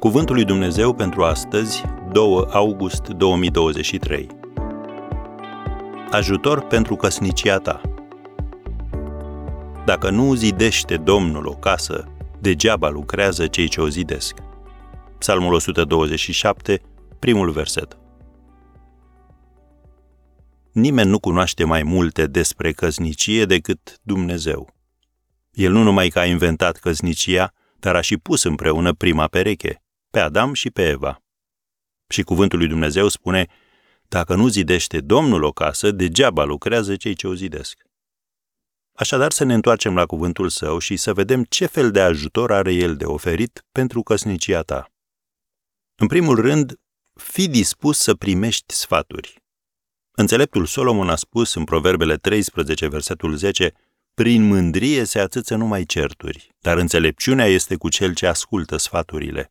Cuvântul lui Dumnezeu pentru astăzi, 2 august 2023. Ajutor pentru căsnicia ta. Dacă nu zidește Domnul o casă, degeaba lucrează cei ce o zidesc. Psalmul 127, primul verset. Nimeni nu cunoaște mai multe despre căsnicie decât Dumnezeu. El nu numai că a inventat căsnicia, dar a și pus împreună prima pereche, pe Adam și pe Eva. Și cuvântul lui Dumnezeu spune, dacă nu zidește Domnul o casă, degeaba lucrează cei ce o zidesc. Așadar să ne întoarcem la cuvântul său și să vedem ce fel de ajutor are el de oferit pentru căsnicia ta. În primul rând, fi dispus să primești sfaturi. Înțeleptul Solomon a spus în Proverbele 13, versetul 10, prin mândrie se atâță numai certuri, dar înțelepciunea este cu cel ce ascultă sfaturile.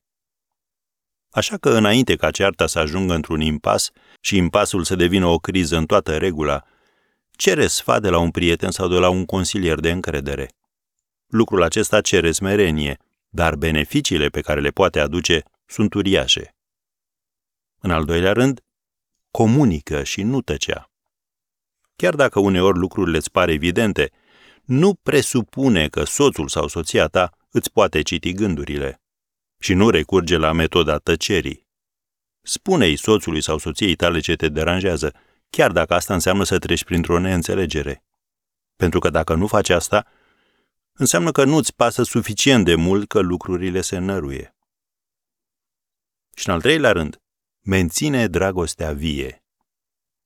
Așa că înainte ca cearta să ajungă într-un impas și impasul să devină o criză în toată regula, cere sfat de la un prieten sau de la un consilier de încredere. Lucrul acesta cere smerenie, dar beneficiile pe care le poate aduce sunt uriașe. În al doilea rând, comunică și nu tăcea. Chiar dacă uneori lucrurile îți pare evidente, nu presupune că soțul sau soția ta îți poate citi gândurile și nu recurge la metoda tăcerii. Spune-i soțului sau soției tale ce te deranjează, chiar dacă asta înseamnă să treci printr-o neînțelegere. Pentru că dacă nu faci asta, înseamnă că nu-ți pasă suficient de mult că lucrurile se năruie. Și în al treilea rând, menține dragostea vie.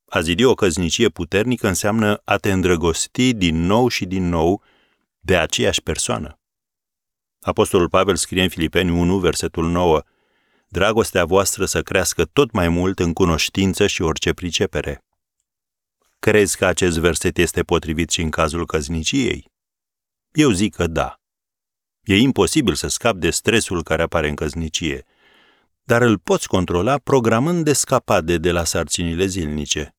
A zidi o căznicie puternică înseamnă a te îndrăgosti din nou și din nou de aceeași persoană. Apostolul Pavel scrie în Filipeni 1, versetul 9, Dragostea voastră să crească tot mai mult în cunoștință și orice pricepere. Crezi că acest verset este potrivit și în cazul căzniciei? Eu zic că da. E imposibil să scapi de stresul care apare în căznicie, dar îl poți controla programând escapade de la sarcinile zilnice.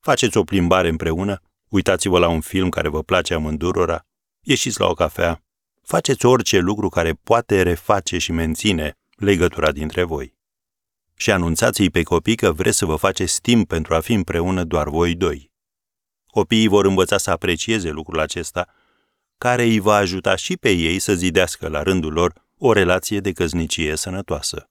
Faceți o plimbare împreună, uitați-vă la un film care vă place amândurora, ieșiți la o cafea, faceți orice lucru care poate reface și menține legătura dintre voi. Și anunțați-i pe copii că vreți să vă faceți timp pentru a fi împreună doar voi doi. Copiii vor învăța să aprecieze lucrul acesta, care îi va ajuta și pe ei să zidească la rândul lor o relație de căznicie sănătoasă.